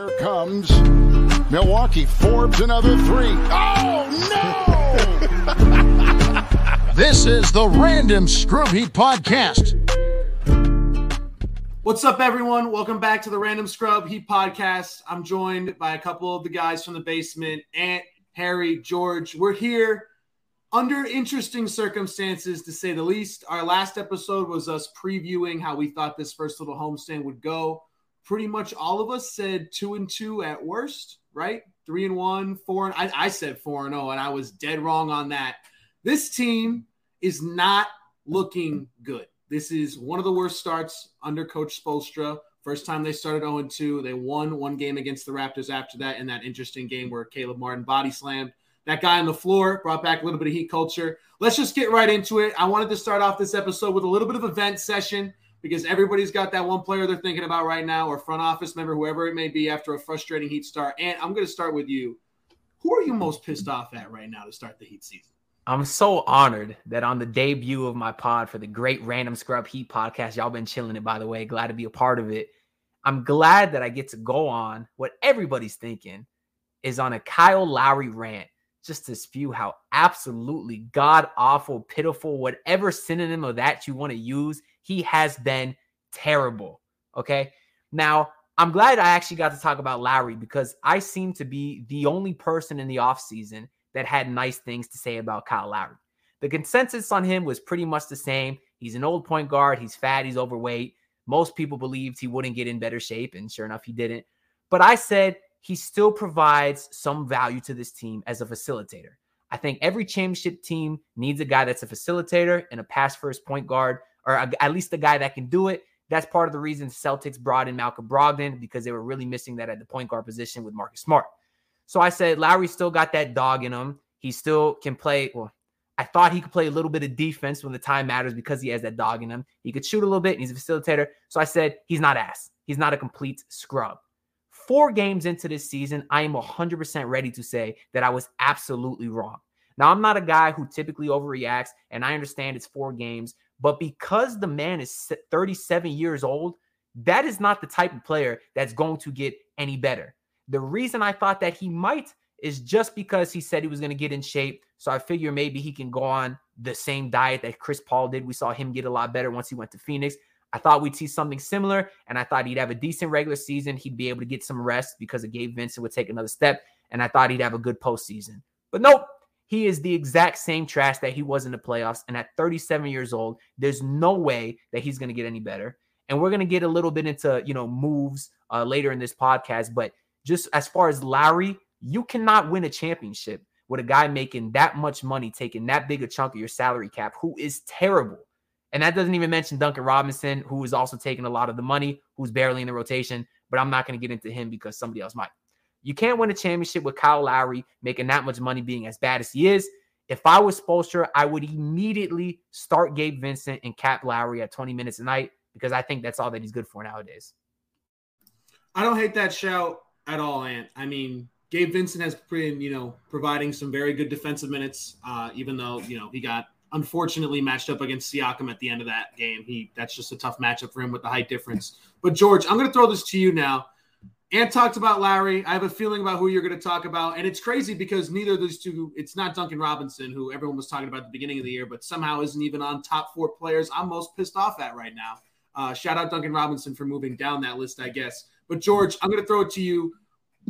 Here comes Milwaukee. Forbes another three. Oh no! this is the Random Scrub Heat Podcast. What's up, everyone? Welcome back to the Random Scrub Heat Podcast. I'm joined by a couple of the guys from the basement, Ant, Harry, George. We're here under interesting circumstances, to say the least. Our last episode was us previewing how we thought this first little homestand would go. Pretty much all of us said two and two at worst, right? Three and one, four and I, I said four and oh, and I was dead wrong on that. This team is not looking good. This is one of the worst starts under Coach Spoelstra. First time they started 0 2. They won one game against the Raptors after that in that interesting game where Caleb Martin body slammed that guy on the floor, brought back a little bit of heat culture. Let's just get right into it. I wanted to start off this episode with a little bit of event session because everybody's got that one player they're thinking about right now, or front office member, whoever it may be, after a frustrating Heat start. And I'm going to start with you. Who are you most pissed off at right now to start the Heat season? I'm so honored that on the debut of my pod for the great Random Scrub Heat podcast, y'all been chilling it, by the way. Glad to be a part of it. I'm glad that I get to go on what everybody's thinking is on a Kyle Lowry rant just to spew how absolutely god awful, pitiful, whatever synonym of that you want to use, he has been terrible. Okay. Now, I'm glad I actually got to talk about Lowry because I seem to be the only person in the offseason that had nice things to say about Kyle Lowry. The consensus on him was pretty much the same. He's an old point guard. He's fat. He's overweight. Most people believed he wouldn't get in better shape, and sure enough, he didn't. But I said he still provides some value to this team as a facilitator. I think every championship team needs a guy that's a facilitator and a pass first point guard, or at least the guy that can do it. That's part of the reason Celtics brought in Malcolm Brogdon because they were really missing that at the point guard position with Marcus Smart. So I said Lowry still got that dog in him. He still can play. Well, I thought he could play a little bit of defense when the time matters because he has that dog in him. He could shoot a little bit. And he's a facilitator. So I said he's not ass. He's not a complete scrub four games into this season, I am 100% ready to say that I was absolutely wrong. Now, I'm not a guy who typically overreacts, and I understand it's four games, but because the man is 37 years old, that is not the type of player that's going to get any better. The reason I thought that he might is just because he said he was going to get in shape. So I figure maybe he can go on the same diet that Chris Paul did. We saw him get a lot better once he went to Phoenix. I thought we'd see something similar, and I thought he'd have a decent regular season. He'd be able to get some rest because of Gabe Vincent would take another step, and I thought he'd have a good postseason. But nope, he is the exact same trash that he was in the playoffs. And at 37 years old, there's no way that he's going to get any better. And we're going to get a little bit into you know moves uh, later in this podcast, but just as far as Lowry, you cannot win a championship with a guy making that much money, taking that big a chunk of your salary cap, who is terrible. And that doesn't even mention Duncan Robinson, who is also taking a lot of the money, who's barely in the rotation. But I'm not going to get into him because somebody else might. You can't win a championship with Kyle Lowry making that much money being as bad as he is. If I was Spoelstra, I would immediately start Gabe Vincent and cap Lowry at 20 minutes a night because I think that's all that he's good for nowadays. I don't hate that shout at all, Ant. I mean, Gabe Vincent has been, you know, providing some very good defensive minutes, uh, even though, you know, he got unfortunately matched up against Siakam at the end of that game. He that's just a tough matchup for him with the height difference. But George, I'm going to throw this to you now. And talked about Larry. I have a feeling about who you're going to talk about, and it's crazy because neither of these two. It's not Duncan Robinson, who everyone was talking about at the beginning of the year, but somehow isn't even on top four players. I'm most pissed off at right now. Uh, shout out Duncan Robinson for moving down that list, I guess. But George, I'm going to throw it to you.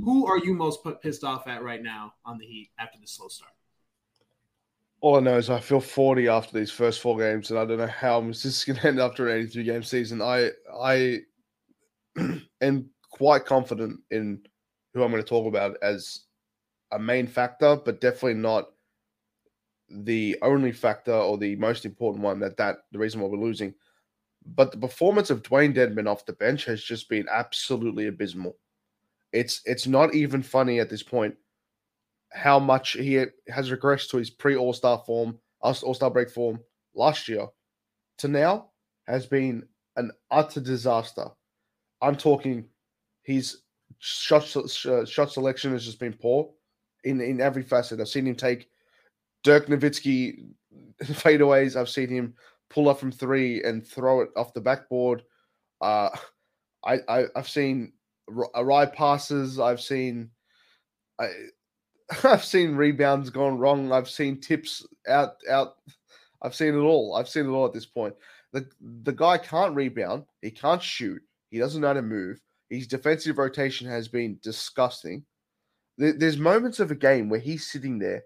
Who are you most pissed off at right now on the Heat after the slow start? all I know is I feel 40 after these first four games, and I don't know how this is going to end after an 83 game season. I I am quite confident in who I'm going to talk about as a main factor, but definitely not the only factor or the most important one that that the reason why we're losing. But the performance of Dewayne Dedmon off the bench has just been absolutely abysmal. It's it's not even funny at this point how much he has regressed to his pre All Star form, All Star break form last year to now has been an utter disaster. I'm talking his shot shot selection has just been poor in in every facet. I've seen him take Dirk Nowitzki fadeaways. I've seen him pull up from three and throw it off the backboard. Uh, I, I have seen awry passes. I've seen, I, I've seen rebounds gone wrong. I've seen tips out out. I've seen it all. I've seen it all at this point. The the guy can't rebound. He can't shoot. He doesn't know how to move. His defensive rotation has been disgusting. There's moments of a game where he's sitting there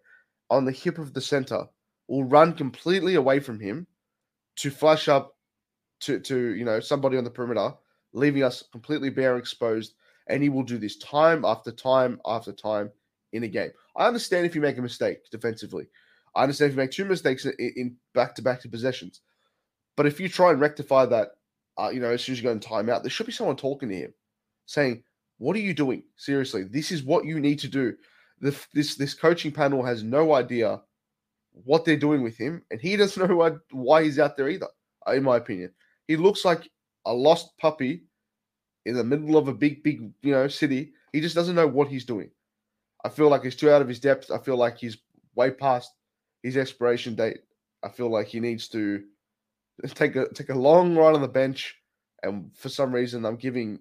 on the hip of the center, will run completely away from him to flash up to to you know somebody on the perimeter, leaving us completely bare exposed. And he will do this time after time after time in a game. I understand if you make a mistake defensively. I understand if you make two mistakes in back to back to possessions. But if you try and rectify that, uh, you know, as soon as you go in timeout, there should be someone talking to him, saying, "What are you doing? Seriously, this is what you need to do." The, this this coaching panel has no idea what they're doing with him, and he doesn't know why, why he's out there either. In my opinion, he looks like a lost puppy in the middle of a big, big, you know, city. He just doesn't know what he's doing. I feel like he's too out of his depth. I feel like he's way past his expiration date. I feel like he needs to take a take a long run on the bench. And for some reason, I'm giving,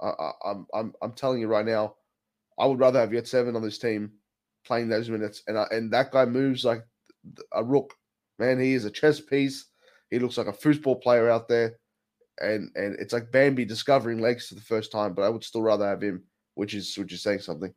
I, I'm I'm I'm telling you right now, I would rather have Yurtseven on this team playing those minutes. And I, and that guy moves like a rook. Man, he is a chess piece. He looks like a football player out there, and and it's like Bambi discovering legs for the first time. But I would still rather have him, which is which is saying something.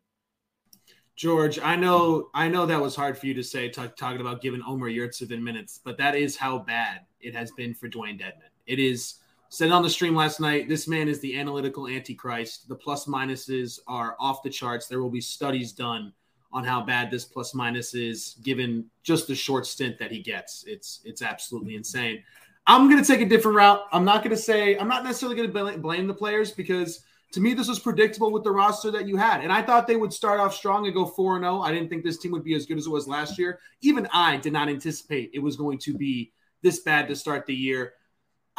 George, I know, I know that was hard for you to say, talking about giving Omer Yurtseven minutes, but that is how bad it has been for Dewayne Dedmon. It is said on the stream last night. This man is the analytical antichrist. The plus minuses are off the charts. There will be studies done on how bad this plus minus is, given just the short stint that he gets. It's it's absolutely insane. I'm going to take a different route. I'm not going to say I'm not necessarily going to blame the players because to me, this was predictable with the roster that you had. And I thought they would start off strong and go 4 0. I didn't think this team would be as good as it was last year. Even I did not anticipate it was going to be this bad to start the year.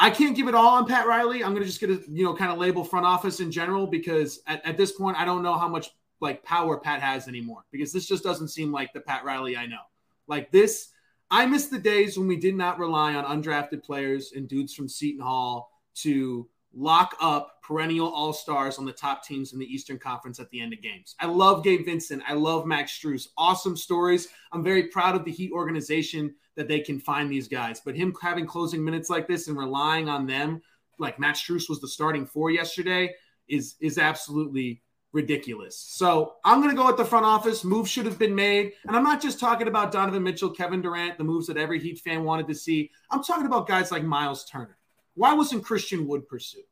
I can't give it all on Pat Riley. I'm going to just get a, you know, kind of label front office in general because at, at this point, I don't know how much like power Pat has anymore because this just doesn't seem like the Pat Riley I know. Like this, I miss the days when we did not rely on undrafted players and dudes from Seton Hall to lock up perennial all stars on the top teams in the Eastern Conference at the end of games. I love Gabe Vincent. I love Max Strus. Awesome stories. I'm very proud of the Heat organization that they can find these guys. But him having closing minutes like this and relying on them, like Max Strus was the starting four yesterday, is is absolutely ridiculous. So I'm going to go at the front office. Moves should have been made. And I'm not just talking about Donovan Mitchell, Kevin Durant, the moves that every Heat fan wanted to see. I'm talking about guys like Miles Turner. Why wasn't Christian Wood pursued?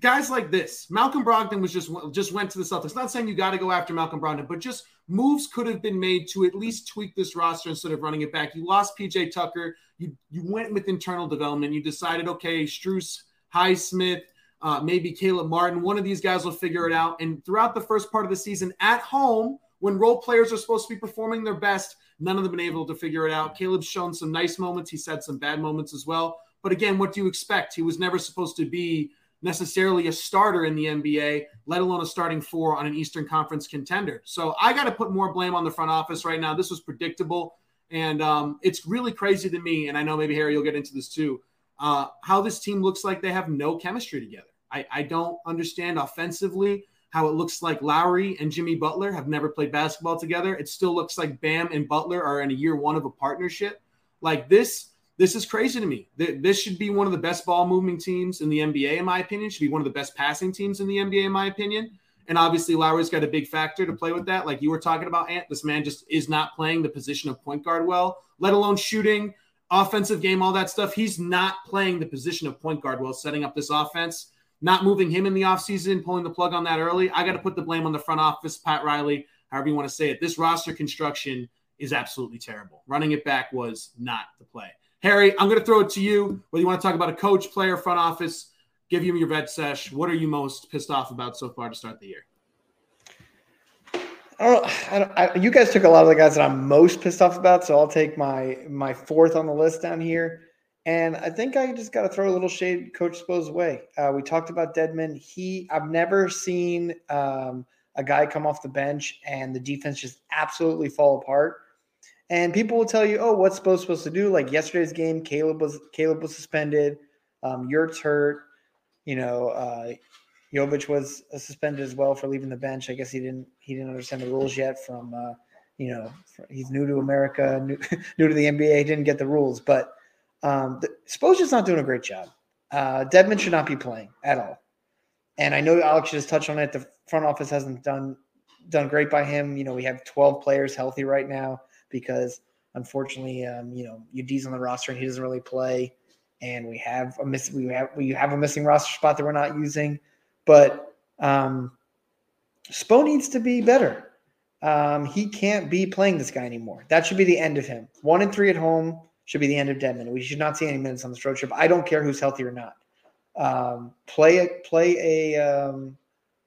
Guys like this, Malcolm Brogdon was just just went to the Celtics. Not saying you got to go after Malcolm Brogdon, but just moves could have been made to at least tweak this roster instead of running it back. You lost PJ Tucker. You you went with internal development. You decided, okay, Strus, Highsmith, uh, maybe Caleb Martin. One of these guys will figure it out. And throughout the first part of the season at home, when role players are supposed to be performing their best, none of them been able to figure it out. Caleb's shown some nice moments. He's had some bad moments as well. But again, what do you expect? He was never supposed to be necessarily a starter in the NBA, let alone a starting four on an Eastern Conference contender. So I got to put more blame on the front office right now. This was predictable. And um, it's really crazy to me. And I know maybe Harry, you'll get into this too. Uh, how this team looks like they have no chemistry together. I, I don't understand offensively how it looks like Lowry and Jimmy Butler have never played basketball together. It still looks like Bam and Butler are in a year one of a partnership. Like this this is crazy to me. This should be one of the best ball moving teams in the NBA, in my opinion. Should be one of the best passing teams in the NBA, in my opinion. And obviously, Lowry's got a big factor to play with that. Like you were talking about, Ant, this man just is not playing the position of point guard well, let alone shooting, offensive game, all that stuff. He's not playing the position of point guard well, setting up this offense, not moving him in the offseason, pulling the plug on that early. I got to put the blame on the front office, Pat Riley, however you want to say it. This roster construction is absolutely terrible. Running it back was not the play. Harry, I'm going to throw it to you. Whether you want to talk about a coach, player, front office, give you your vet sesh. What are you most pissed off about so far to start the year? I don't, I don't I, you guys took a lot of the guys that I'm most pissed off about, so I'll take my my fourth on the list down here. And I think I just got to throw a little shade Coach Spo's way. Uh, we talked about Dedmon. He, I've never seen um, a guy come off the bench and the defense just absolutely fall apart. And people will tell you, oh, what's Spo supposed to do? Like yesterday's game, Caleb was Caleb was suspended. Um, Yurt's hurt. You know, uh, was uh, suspended as well for leaving the bench. I guess he didn't he didn't understand the rules yet. From uh, you know he's new to America, new, new to the NBA. He didn't get the rules, but um, the, Spoel's not doing a great job. Uh, Dedmon should not be playing at all. And I know Alex just touched on it. The front office hasn't done done great by him. You know, we have 12 players healthy right now because unfortunately, um, you know, UD's on the roster and he doesn't really play. And we have a miss we have we have a missing roster spot that we're not using. But um Spo needs to be better. Um, he can't be playing this guy anymore. That should be the end of him. One and three at home should be the end of Dedmon. We should not see any minutes on this road trip. I don't care who's healthy or not. Um, play a play a um,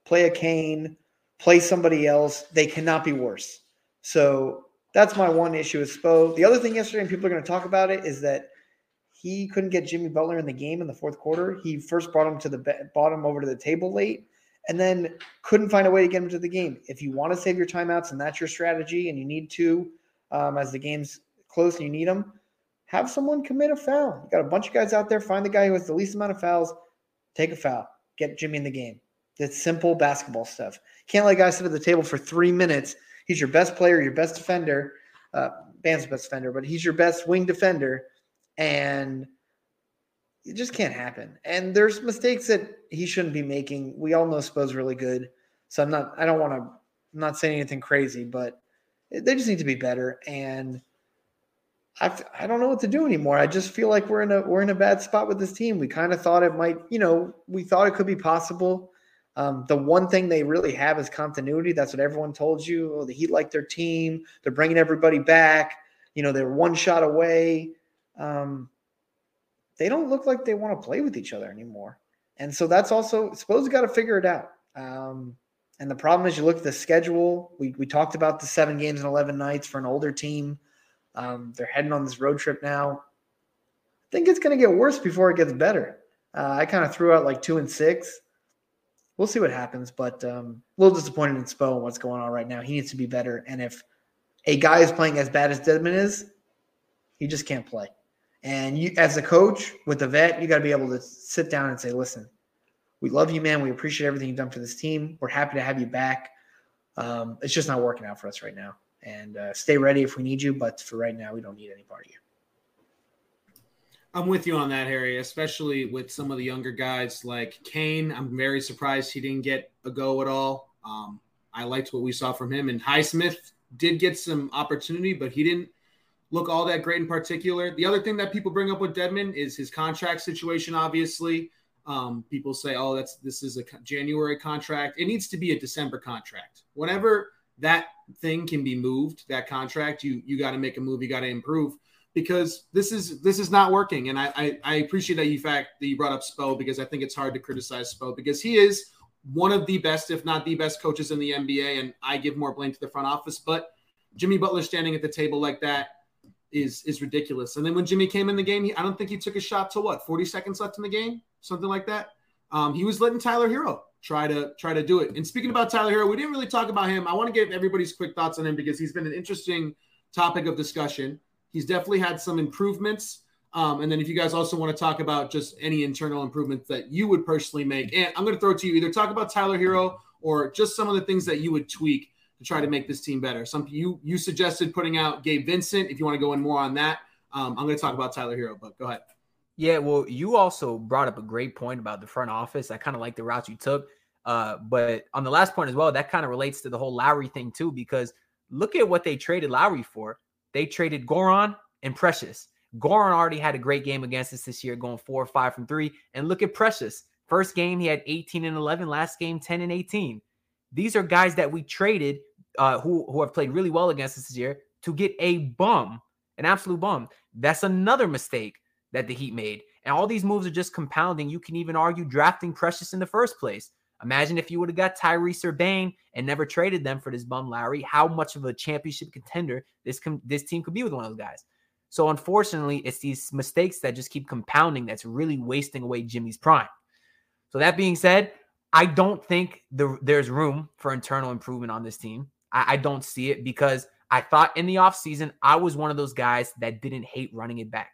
play a Cain, play somebody else. They cannot be worse. So that's my one issue with Spo. The other thing yesterday, and people are going to talk about it, is that he couldn't get Jimmy Butler in the game in the fourth quarter. He first brought him to the bottom over to the table late, and then couldn't find a way to get him to the game. If you want to save your timeouts and that's your strategy, and you need to um, as the game's close and you need them, have someone commit a foul. You got a bunch of guys out there. Find the guy who has the least amount of fouls. Take a foul. Get Jimmy in the game. That's simple basketball stuff. Can't let guys sit at the table for three minutes. He's your best player, your best defender. Uh, Bam's best defender, but he's your best wing defender, and it just can't happen. And there's mistakes that he shouldn't be making. We all know Spo's really good, so I'm not. I don't want to. I'm not saying anything crazy, but they just need to be better. And I, I don't know what to do anymore. I just feel like we're in a we're in a bad spot with this team. We kind of thought it might, you know, we thought it could be possible. Um, the one thing they really have is continuity. That's what everyone told you. Oh, the Heat like their team. They're bringing everybody back. You know, they're one shot away. Um, they don't look like they want to play with each other anymore. And so that's also suppose you got to figure it out. Um, and the problem is, you look at the schedule. We we talked about the seven games and eleven nights for an older team. Um, they're heading on this road trip now. I think it's going to get worse before it gets better. Uh, I kind of threw out like two and six. We'll see what happens, but um, a little disappointed in Spo and what's going on right now. He needs to be better. And if a guy is playing as bad as Dedmon is, he just can't play. And you, as a coach with a vet, you got to be able to sit down and say, "Listen, we love you, man. We appreciate everything you've done for this team. We're happy to have you back. Um, it's just not working out for us right now." and uh, stay ready if we need you. But for right now, we don't need any part of you. I'm with you on that, Harry, especially with some of the younger guys like Cain. I'm very surprised he didn't get a go at all. Um, I liked what we saw from him. And Highsmith did get some opportunity, but he didn't look all that great in particular. The other thing that people bring up with Dedmon is his contract situation, obviously. Um, people say, oh, that's this is a January contract. It needs to be a December contract. Whenever that thing can be moved, that contract, you you got to make a move, you got to improve because this is this is not working. And I, I, I appreciate that you fact that you brought up Spo because I think it's hard to criticize Spo because he is one of the best, if not the best, coaches in the NBA, and I give more blame to the front office. But Jimmy Butler standing at the table like that is is ridiculous. And then when Jimmy came in the game, he, I don't think he took a shot to what 40 seconds left in the game, something like that. Um, he was letting Tyler Herro try to try to do it. And speaking about Tyler Herro, we didn't really talk about him. I want to give everybody's quick thoughts on him because he's been an interesting topic of discussion. He's definitely had some improvements. Um, and then if you guys also want to talk about just any internal improvements that you would personally make, and I'm going to throw it to you either talk about Tyler Herro or just some of the things that you would tweak to try to make this team better. Some you you suggested putting out Gabe Vincent. If you want to go in more on that, um, I'm going to talk about Tyler Herro, but go ahead. Yeah, well, you also brought up a great point about the front office. I kind of like the routes you took. Uh, but on the last point as well, that kind of relates to the whole Lowry thing too, because look at what they traded Lowry for. They traded Goran and Precious. Goran already had a great game against us this year, going four or five from three. And look at Precious. First game, he had 18 and 11. Last game, 10 and 18. These are guys that we traded uh, who, who have played really well against us this year to get a bum, an absolute bum. That's another mistake that the Heat made. And all these moves are just compounding. You can even argue drafting Precious in the first place. Imagine if you would have got Tyrese or Bane and never traded them for this bum Lowry, how much of a championship contender this com- this team could be with one of those guys. So unfortunately, it's these mistakes that just keep compounding that's really wasting away Jimmy's prime. So that being said, I don't think the, there's room for internal improvement on this team. I, I don't see it because I thought in the offseason, I was one of those guys that didn't hate running it back.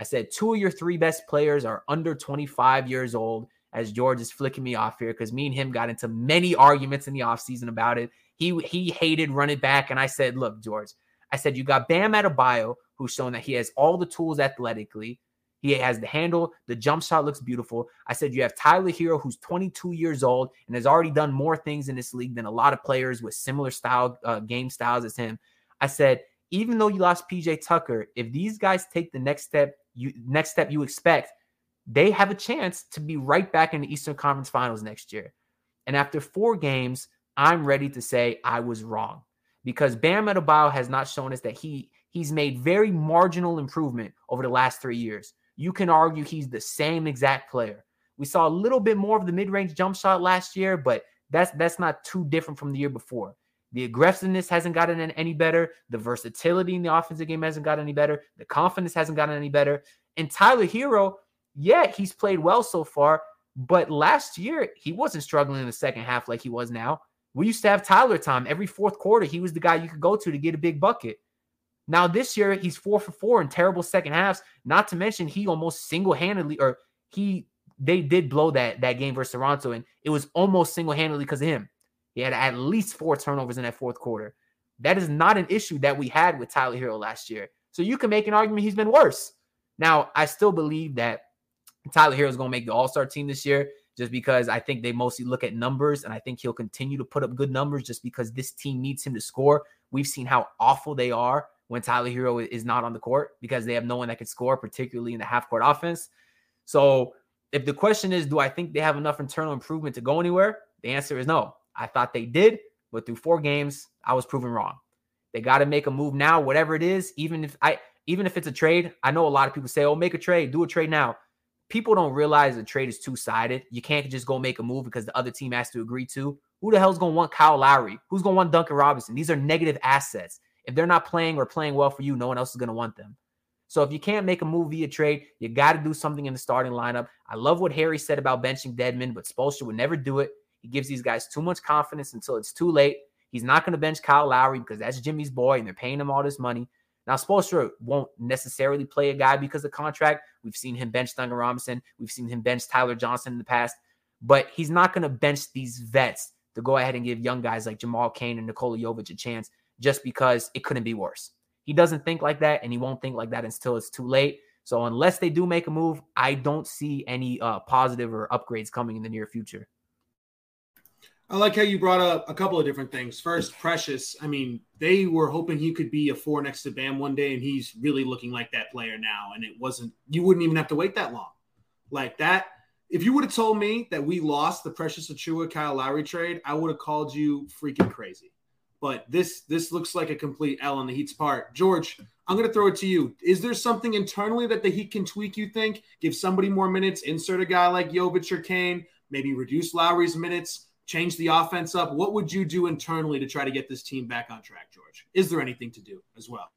I said two of your three best players are under 25 years old as George is flicking me off here because me and him got into many arguments in the offseason about it. He he hated running back, and I said, look, George, I said you got Bam Adebayo, who's shown that he has all the tools athletically. He has the handle, the jump shot looks beautiful. I said you have Tyler Herro, who's 22 years old and has already done more things in this league than a lot of players with similar style uh, game styles as him. I said even though you lost PJ Tucker, if these guys take the next step, you next step you expect, they have a chance to be right back in the Eastern Conference Finals next year. And after four games, I'm ready to say I was wrong because Bam Adebayo has not shown us that he he's made very marginal improvement over the last three years. You can argue he's the same exact player. We saw a little bit more of the mid-range jump shot last year, but that's that's not too different from the year before. The aggressiveness hasn't gotten any better. The versatility in the offensive game hasn't gotten any better. The confidence hasn't gotten any better. And Tyler Herro, yeah, he's played well so far, but last year he wasn't struggling in the second half like he was now. We used to have Tyler time every fourth quarter. He was the guy you could go to to get a big bucket. Now this year he's four for four in terrible second halves. Not to mention he almost single handedly, or he they did blow that that game versus Toronto, and it was almost single handedly because of him. He had at least four turnovers in that fourth quarter. That is not an issue that we had with Tyler Herro last year. So you can make an argument he's been worse. Now, I still believe that Tyler Herro is going to make the All Star team this year just because I think they mostly look at numbers and I think he'll continue to put up good numbers just because this team needs him to score. We've seen how awful they are when Tyler Herro is not on the court because they have no one that can score, particularly in the half court offense. So, if the question is, do I think they have enough internal improvement to go anywhere? The answer is no. I thought they did, but through four games, I was proven wrong. They got to make a move now, whatever it is. Even if I, even if it's a trade, I know a lot of people say, "Oh, make a trade, do a trade now." People don't realize the trade is two sided. You can't just go make a move because the other team has to agree to. Who the hell's gonna want Kyle Lowry? Who's gonna want Duncan Robinson? These are negative assets. If they're not playing or playing well for you, no one else is gonna want them. So if you can't make a move via trade, you got to do something in the starting lineup. I love what Harry said about benching Dedmon, but Spoelstra would never do it. He gives these guys too much confidence until it's too late. He's not going to bench Kyle Lowry because that's Jimmy's boy and they're paying him all this money. Now, Spoelstra won't necessarily play a guy because of contract. We've seen him bench Duncan Robinson. We've seen him bench Tyler Johnson in the past, but he's not going to bench these vets to go ahead and give young guys like Jamal Cain and Nikola Jovic a chance just because it couldn't be worse. He doesn't think like that, and he won't think like that until it's too late. So unless they do make a move, I don't see any uh, positive or upgrades coming in the near future. I like how you brought up a couple of different things. First, Precious. I mean, they were hoping he could be a four next to Bam one day, and he's really looking like that player now. And it wasn't, you wouldn't even have to wait that long. Like that, if you would have told me that we lost the Precious Achiuwa Kyle Lowry trade, I would have called you freaking crazy. But this this looks like a complete L on the Heat's part. George, I'm going to throw it to you. Is there something internally that the Heat can tweak? You think give somebody more minutes, insert a guy like Jovic or Cain, maybe reduce Lowry's minutes? Change the offense up? What would you do internally to try to get this team back on track, George? Is there anything to do as well?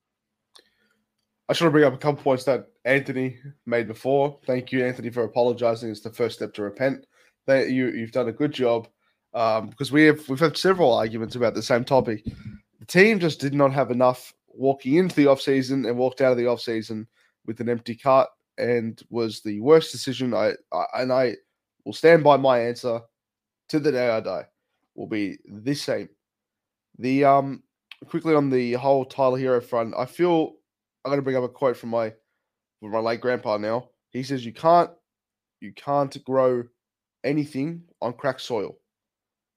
I should bring up a couple points that Anthony made before. Thank you, Anthony, for apologizing. It's the first step to repent. That you you've done a good job um, because we have we've had several arguments about the same topic. The team just did not have enough walking into the offseason and walked out of the offseason with an empty cart and was the worst decision. I, I and I will stand by my answer to the day I die will be the same. The um quickly on the whole Tyler Herro front, I feel I'm gonna bring up a quote from my from my late grandpa now. He says you can't you can't grow anything on cracked soil.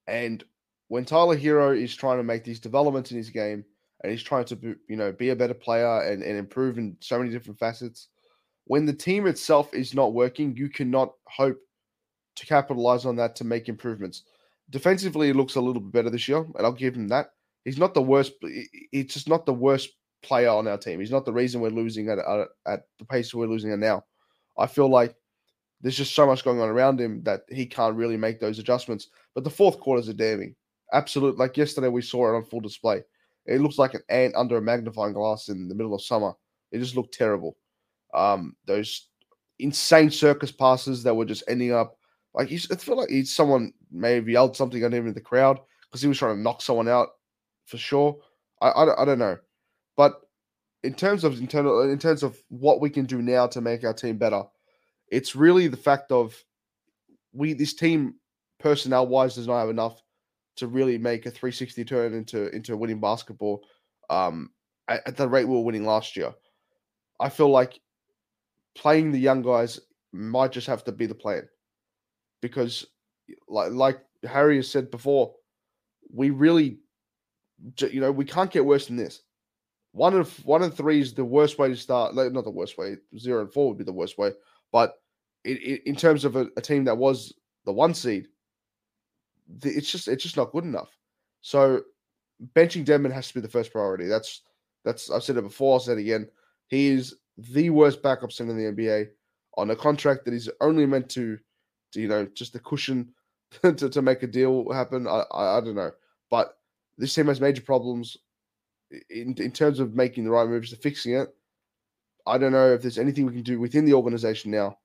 And when Tyler Herro is trying to make these developments in his game and he's trying to you know be a better player and, and improve in so many different facets, when the team itself is not working, you cannot hope to capitalize on that to make improvements. Defensively, he looks a little bit better this year, and I'll give him that. He's not the worst. He's just not the worst player on our team. He's not the reason we're losing at, at, at the pace we're losing at now. I feel like there's just so much going on around him that he can't really make those adjustments. But the fourth quarters are damning. Absolute. Like yesterday, we saw it on full display. It looks like an ant under a magnifying glass in the middle of summer. It just looked terrible. Um, those insane circus passes that were just ending up like he's, I feel like he's someone may have yelled something at him in the crowd because he was trying to knock someone out for sure. I, I, I don't know, but in terms of internal, in terms of what we can do now to make our team better, it's really the fact of we this team personnel wise does not have enough to really make a 360 turn into into winning basketball um, at, at the rate we were winning last year. I feel like playing the young guys might just have to be the plan because, like like Harry has said before, we really, you know, we can't get worse than this. One of one and three is the worst way to start. Not the worst way. Zero and four would be the worst way. But it, it, in terms of a, a team that was the one seed, it's just it's just not good enough. So benching Dedmon has to be the first priority. That's that's I've said it before. I'll say it again. He is the worst backup center in the NBA on a contract that is only meant to you know, just a cushion to, to make a deal happen. I, I, I don't know, but this team has major problems in in terms of making the right moves to fixing it. I don't know if there's anything we can do within the organization now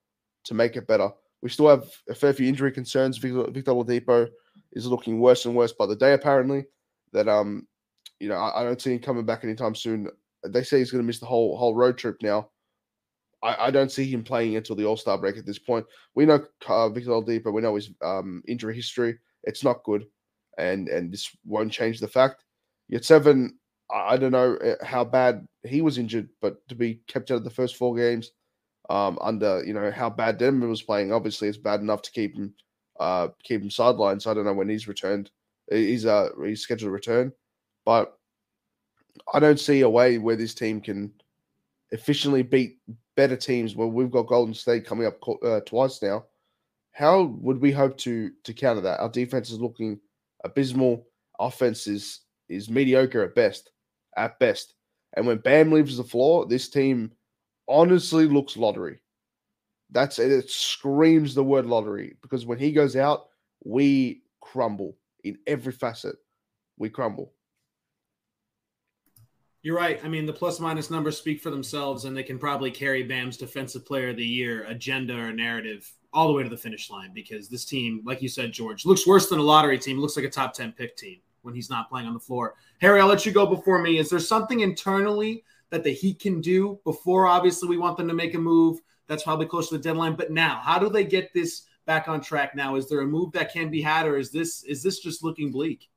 to make it better. We still have a fair few injury concerns. Victor, Oladipo is looking worse and worse by the day, apparently. That um, you know, I, I don't see him coming back anytime soon. They say he's going to miss the whole whole road trip now. I, I don't see him playing until the All Star break at this point. We know uh, Victor Oladipo. We know his um, injury history. It's not good, and and this won't change the fact. Yurtseven, I, don't know eh, how bad he was injured, but to be kept out of the first four games, um, under you know how bad Denver was playing, obviously it's bad enough to keep him uh, keep him sidelined. So I don't know when he's returned. He's uh he's scheduled to return, but I don't see a way where this team can efficiently beat better teams. Where we've got Golden State coming up uh, twice now. How would we hope to to counter that? Our defense is looking abysmal. Offense is is mediocre at best. At best, and when Bam leaves the floor, this team honestly looks lottery that's it, it screams the word lottery because when he goes out, we crumble in every facet. We crumble. You're right. I mean, the plus minus numbers speak for themselves, and they can probably carry Bam's Defensive Player of the Year agenda or narrative all the way to the finish line because this team, like you said, George, looks worse than a lottery team. Looks like a top 10 pick team when he's not playing on the floor. Harry, I'll let you go before me. Is there something internally that the Heat can do before, obviously, we want them to make a move? That's probably close to the deadline. But now, how do they get this back on track now? Is there a move that can be had, or is this is this just looking bleak?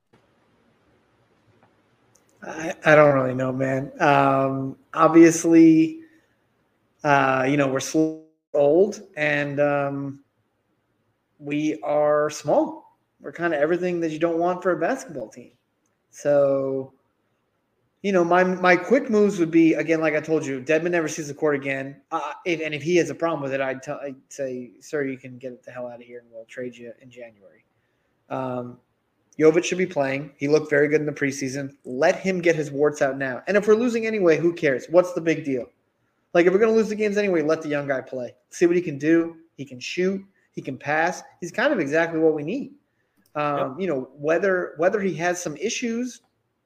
I, I don't really know, man. Um, obviously, uh, you know, we're old and um, we are small. We're kind of everything that you don't want for a basketball team. So you know, my my quick moves would be again, like I told you, Dedmon never sees the court again. Uh, if, and if he has a problem with it, I'd, tell, I'd say, sir, you can get the hell out of here, and we'll trade you in January. Um, Jovic should be playing. He looked very good in the preseason. Let him get his warts out now. And if we're losing anyway, who cares? What's the big deal? Like if we're going to lose the games anyway, let the young guy play. See what he can do. He can shoot. He can pass. He's kind of exactly what we need. Um, yep. You know, whether whether he has some issues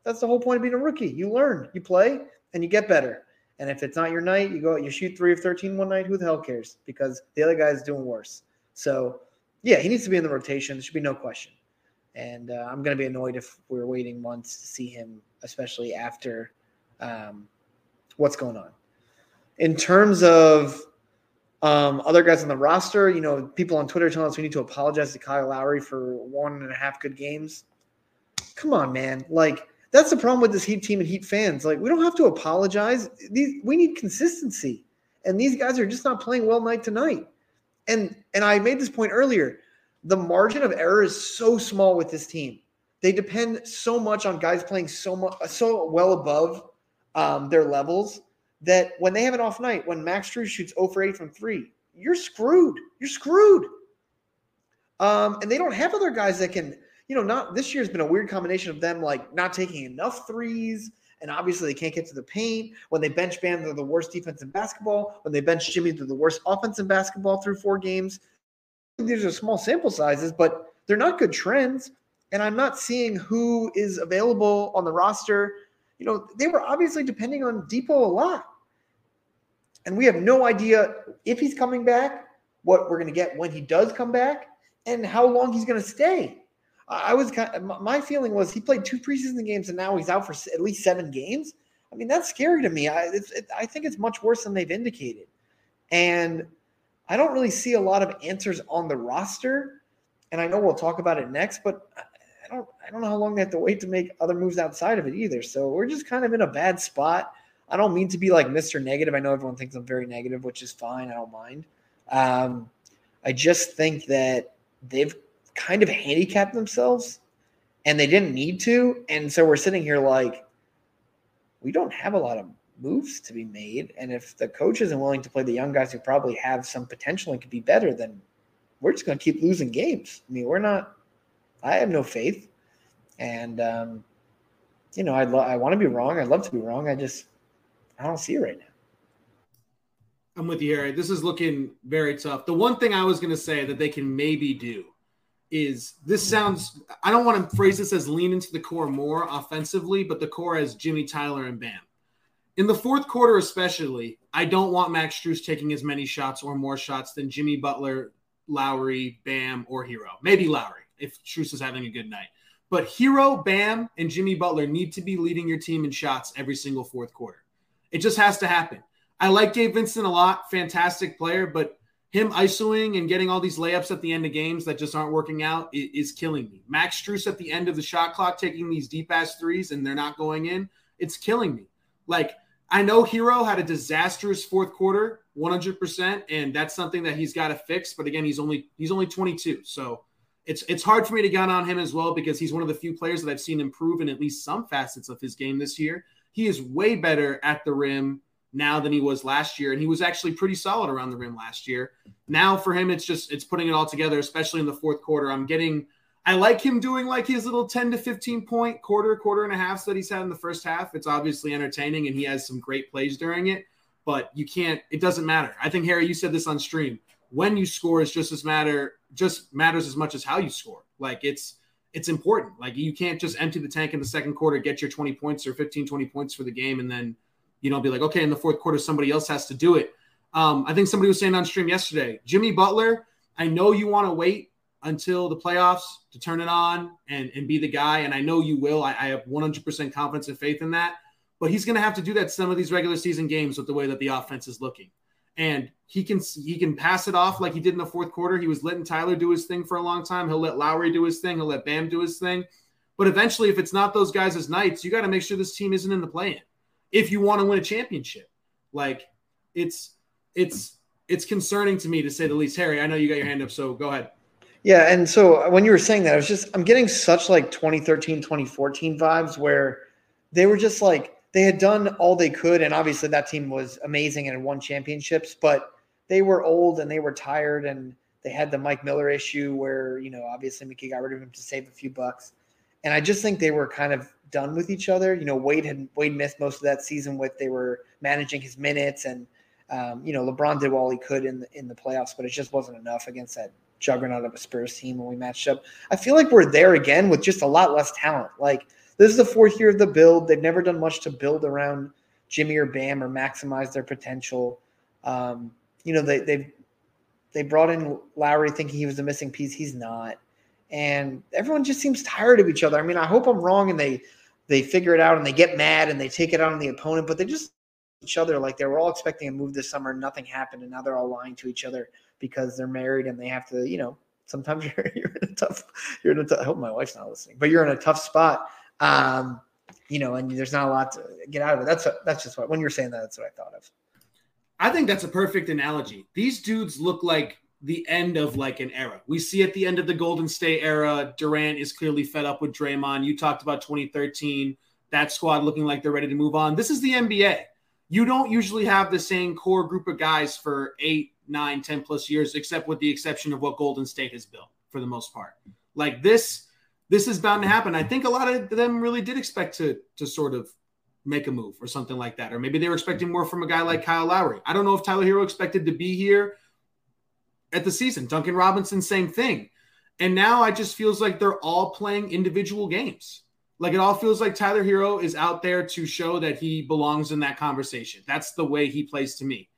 that's the whole point of being a rookie. You learn, you play, and you get better. And if it's not your night, you go, you shoot three of 13 one night. Who the hell cares? Because the other guy's doing worse. So, yeah, he needs to be in the rotation. There should be no question. And uh, I'm going to be annoyed if we're waiting months to see him, especially after um, what's going on. In terms of um, other guys on the roster, you know, people on Twitter telling us we need to apologize to Kyle Lowry for one and a half good games. Come on, man. Like, that's the problem with this Heat team and Heat fans. Like, we don't have to apologize. These we need consistency, and these guys are just not playing well night to night. And and I made this point earlier. The margin of error is so small with this team. They depend so much on guys playing so much so well above um, their levels that when they have an off night, when Max Strus shoots 0 for 8 from three, you're screwed. You're screwed. Um, and they don't have other guys that can you know, not this year's been a weird combination of them like not taking enough threes. And obviously, they can't get to the paint. When they bench Bam, they're the worst defense in basketball. When they bench Jimmy, they're the worst offense in basketball through four games. These are small sample sizes, but they're not good trends. And I'm not seeing who is available on the roster. You know, they were obviously depending on Dipo a lot. And we have no idea if he's coming back, what we're going to get when he does come back, and how long he's going to stay. I was kind of, my feeling was he played two preseason games and now he's out for at least seven games. I mean, that's scary to me. I, it, I think it's much worse than they've indicated. And I don't really see a lot of answers on the roster and I know we'll talk about it next, but I don't I don't know how long they have to wait to make other moves outside of it either. So we're just kind of in a bad spot. I don't mean to be like Mr. Negative. I know everyone thinks I'm very negative, which is fine. I don't mind. Um, I just think that they've kind of handicapped themselves and they didn't need to. And so we're sitting here like, we don't have a lot of moves to be made. And if the coach isn't willing to play the young guys who probably have some potential and could be better, then we're just going to keep losing games. I mean, we're not, I have no faith. And, um, you know, I, lo- I want to be wrong. I'd love to be wrong. I just, I don't see it right now. I'm with you, Harry. This is looking very tough. The one thing I was going to say that they can maybe do is this sounds, I don't want to phrase this as lean into the core more offensively, but the core as Jimmy Tyler and Bam. In the fourth quarter, especially, I don't want Max Strus taking as many shots or more shots than Jimmy Butler, Lowry, Bam, or Herro. Maybe Lowry if Strus is having a good night. But Herro, Bam, and Jimmy Butler need to be leading your team in shots every single fourth quarter. It just has to happen. I like Gabe Vincent a lot, fantastic player, but him isoing and getting all these layups at the end of games that just aren't working out is, killing me. Max Strus at the end of the shot clock taking these deep ass threes and they're not going in, it's killing me. Like I know Herro had a disastrous fourth quarter, 100%, and that's something that he's got to fix. But again, he's only he's only 22, so it's it's hard for me to gun on him as well because he's one of the few players that I've seen improve in at least some facets of his game this year. He is way better at the rim now than he was last year, and he was actually pretty solid around the rim last year. Now for him, it's just it's putting it all together, especially in the fourth quarter. I'm getting I like him doing like his little 10 to 15 point quarter, quarter and a half that he's had in the first half. It's obviously entertaining and he has some great plays during it, but you can't, it doesn't matter. I think Harry, you said this on stream. When you score is just as matter, just matters as much as how you score. Like it's it's important. Like you can't just empty the tank in the second quarter, get your 20 points or 15, 20 points for the game, and then you know be like, okay, in the fourth quarter, somebody else has to do it. Um, I think somebody was saying on stream yesterday, Jimmy Butler. I know you want to wait until the playoffs to turn it on and, and be the guy. And I know you will. I, I have 100% confidence and faith in that. But he's going to have to do that some of these regular season games with the way that the offense is looking. And he can he can pass it off like he did in the fourth quarter. He was letting Tyler do his thing for a long time. He'll let Lowry do his thing. He'll let Bam do his thing. But eventually, if it's not those guys' as nights, you got to make sure this team isn't in the play-in if you want to win a championship. Like it's it's it's concerning to me to say the least. Harry, I know you got your hand up, so go ahead. Yeah, and so when you were saying that, I was just I'm getting such like 2013, 2014 vibes where they were just like they had done all they could, and obviously that team was amazing and won championships, but they were old and they were tired, and they had the Mike Miller issue where you know obviously Micky got rid of him to save a few bucks, and I just think they were kind of done with each other. You know, Wade had Wade missed most of that season with they were managing his minutes, and um, you know LeBron did all he could in the, in the playoffs, but it just wasn't enough against that juggernaut of a Spurs team when we matched up. I feel like we're there again with just a lot less talent. Like this is the fourth year of the build. They've never done much to build around Jimmy or Bam or maximize their potential. Um, you know, they they've they brought in Lowry thinking he was the missing piece. He's not. And everyone just seems tired of each other. I mean, I hope I'm wrong and they they figure it out and they get mad and they take it out on the opponent, but they just each other like they were all expecting a move this summer and nothing happened and now they're all lying to each other because they're married and they have to, you know, sometimes you're, you're in a tough, you're in a tough, I hope my wife's not listening, but you're in a tough spot. Um, you know, and there's not a lot to get out of it. That's, a, that's just what, when you're saying that, that's what I thought of. I think that's a perfect analogy. These dudes look like the end of like an era. We see at the end of the Golden State era, Durant is clearly fed up with Draymond. You talked about 2013, that squad looking like they're ready to move on. This is the NBA. You don't usually have the same core group of guys for eight, nine, 10 plus years, except with the exception of what Golden State has built for the most part. Like this, this is bound to happen. I think a lot of them really did expect to to sort of make a move or something like that. Or maybe they were expecting more from a guy like Kyle Lowry. I don't know if Tyler Herro expected to be here at the season. Duncan Robinson, same thing. And now I just feels like they're all playing individual games. Like it all feels like Tyler Herro is out there to show that he belongs in that conversation. That's the way he plays to me.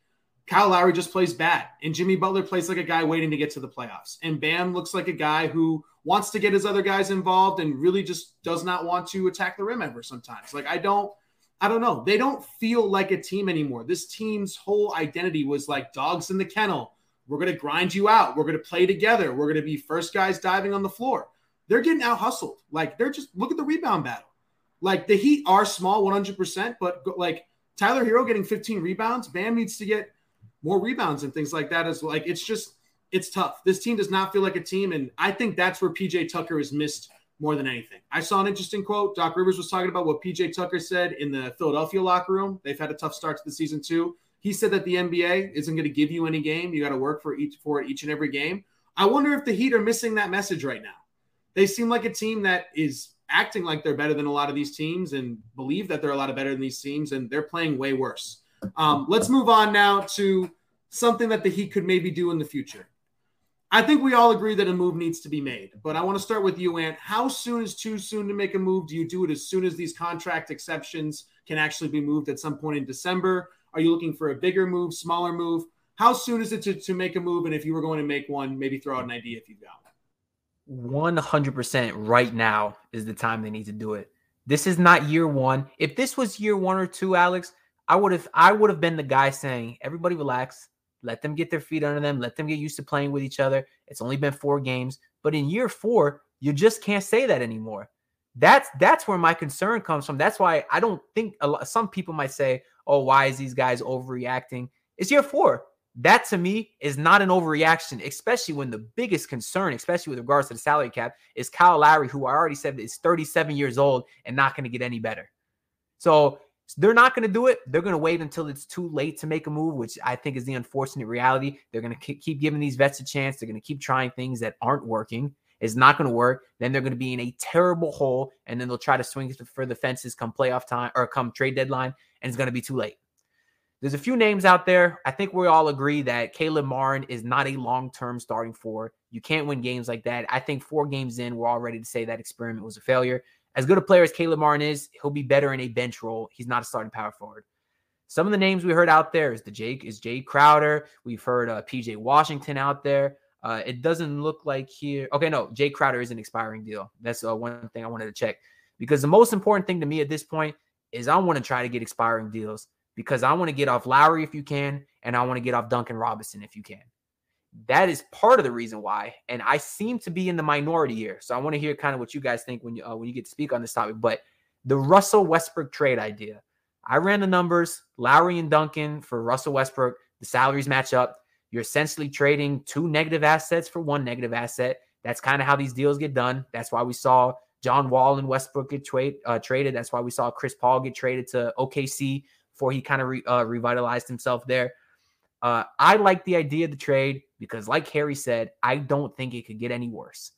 Kyle Lowry just plays bad, and Jimmy Butler plays like a guy waiting to get to the playoffs. And Bam looks like a guy who wants to get his other guys involved and really just does not want to attack the rim ever sometimes. Like I don't I don't know. They don't feel like a team anymore. This team's whole identity was like dogs in the kennel, We're going to grind you out. We're going to play together. We're going to be first guys diving on the floor. They're getting out hustled. Like they're just look at the rebound battle. Like the Heat are small 100%, but like Tyler Herro getting 15 rebounds, Bam needs to get more rebounds and things like that is like it's just it's tough. This team does not feel like a team and I think that's where PJ Tucker is missed more than anything. I saw an interesting quote. Doc Rivers was talking about what PJ Tucker said in the Philadelphia locker room. They've had a tough start to the season too. He said that the NBA isn't going to give you any game. You got to work for each for each and every game. I wonder if the Heat are missing that message right now. They seem like a team that is acting like they're better than a lot of these teams and believe that they're a lot of better than these teams, and they're playing way worse. Um, let's move on now to something that the Heat could maybe do in the future. I think we all agree that a move needs to be made, but I want to start with you, Ant. How soon is too soon to make a move? Do you do it as soon as these contract exceptions can actually be moved at some point in December? Are you looking for a bigger move, smaller move? How soon is it to, to make a move? And if you were going to make one, maybe throw out an idea if you've got one. 100% right now is the time they need to do it. This is not year one. If this was year one or two, Alex, I would have I would have been the guy saying, everybody relax, let them get their feet under them. Let them get used to playing with each other. It's only been four games, but in year four, you just can't say that anymore. That's that's where my concern comes from. That's why I don't think lot, some people might say, "Oh, why is these guys overreacting?" It's year four. That to me is not an overreaction, especially when the biggest concern, especially with regards to the salary cap, is Kyle Lowry, who I already said is 37 years old and not going to get any better. So they're not going to do it. They're going to wait until it's too late to make a move, which I think is the unfortunate reality. They're going to keep giving these vets a chance. They're going to keep trying things that aren't working. It's not going to work. Then they're going to be in a terrible hole, and then they'll try to swing for the fences come playoff time or come trade deadline, and it's going to be too late. There's a few names out there. I think we all agree that Caleb Martin is not a long-term starting four. You can't win games like that. I think four games in, we're all ready to say that experiment was a failure. As good a player as Caleb Martin is, he'll be better in a bench role. He's not a starting power forward. Some of the names we heard out there is the Jake is Jae Crowder. We've heard uh, PJ Washington out there. Uh, it doesn't look like here. Okay, no, Jae Crowder is an expiring deal. That's uh, one thing I wanted to check because the most important thing to me at this point is I want to try to get expiring deals because I want to get off Lowry if you can, and I want to get off Duncan Robinson if you can. That is part of the reason why, and I seem to be in the minority here. So I want to hear kind of what you guys think when you uh, when you get to speak on this topic. But the Russell Westbrook trade idea, I ran the numbers. Lowry and Duncan for Russell Westbrook. The salaries match up. You're essentially trading two negative assets for one negative asset. That's kind of how these deals get done. That's why we saw John Wall and Westbrook get uh, traded. That's why we saw Chris Paul get traded to OKC before he kind of re, uh, revitalized himself there. Uh, I like the idea of the trade because, like Harry said, I don't think it could get any worse.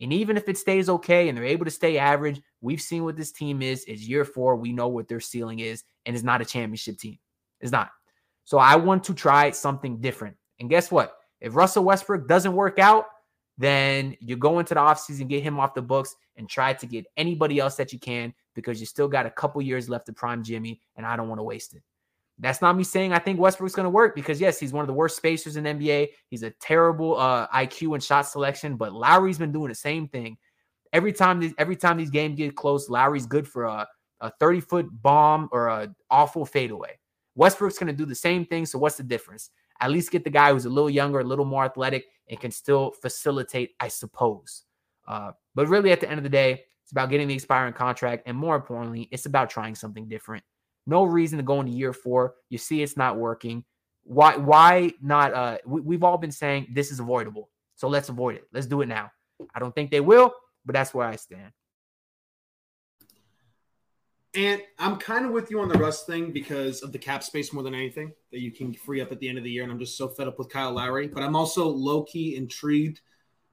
And even if it stays okay and they're able to stay average, we've seen what this team is. Is year four. We know what their ceiling is, and it's not a championship team. It's not. So I want to try something different. And guess what? If Russell Westbrook doesn't work out, then you go into the offseason, get him off the books, and try to get anybody else that you can because you still got a couple years left to prime Jimmy, and I don't want to waste it. That's not me saying I think Westbrook's going to work because yes, he's one of the worst spacers in NBA. He's a terrible uh, IQ and shot selection, but Lowry's been doing the same thing. Every time these every time these games get close, Lowry's good for a, a 30 foot bomb or a awful fadeaway. Westbrook's going to do the same thing. So what's the difference? At least get the guy who's a little younger, a little more athletic, and can still facilitate, I suppose. Uh, but really, at the end of the day, it's about getting the expiring contract, and more importantly, it's about trying something different. No reason to go into year four. You see it's not working. Why why not uh we, we've all been saying this is avoidable. So let's avoid it. Let's do it now. I don't think they will, but that's where I stand. And I'm kind of with you on the Russ thing because of the cap space more than anything that you can free up at the end of the year. And I'm just so fed up with Kyle Lowry. But I'm also low key intrigued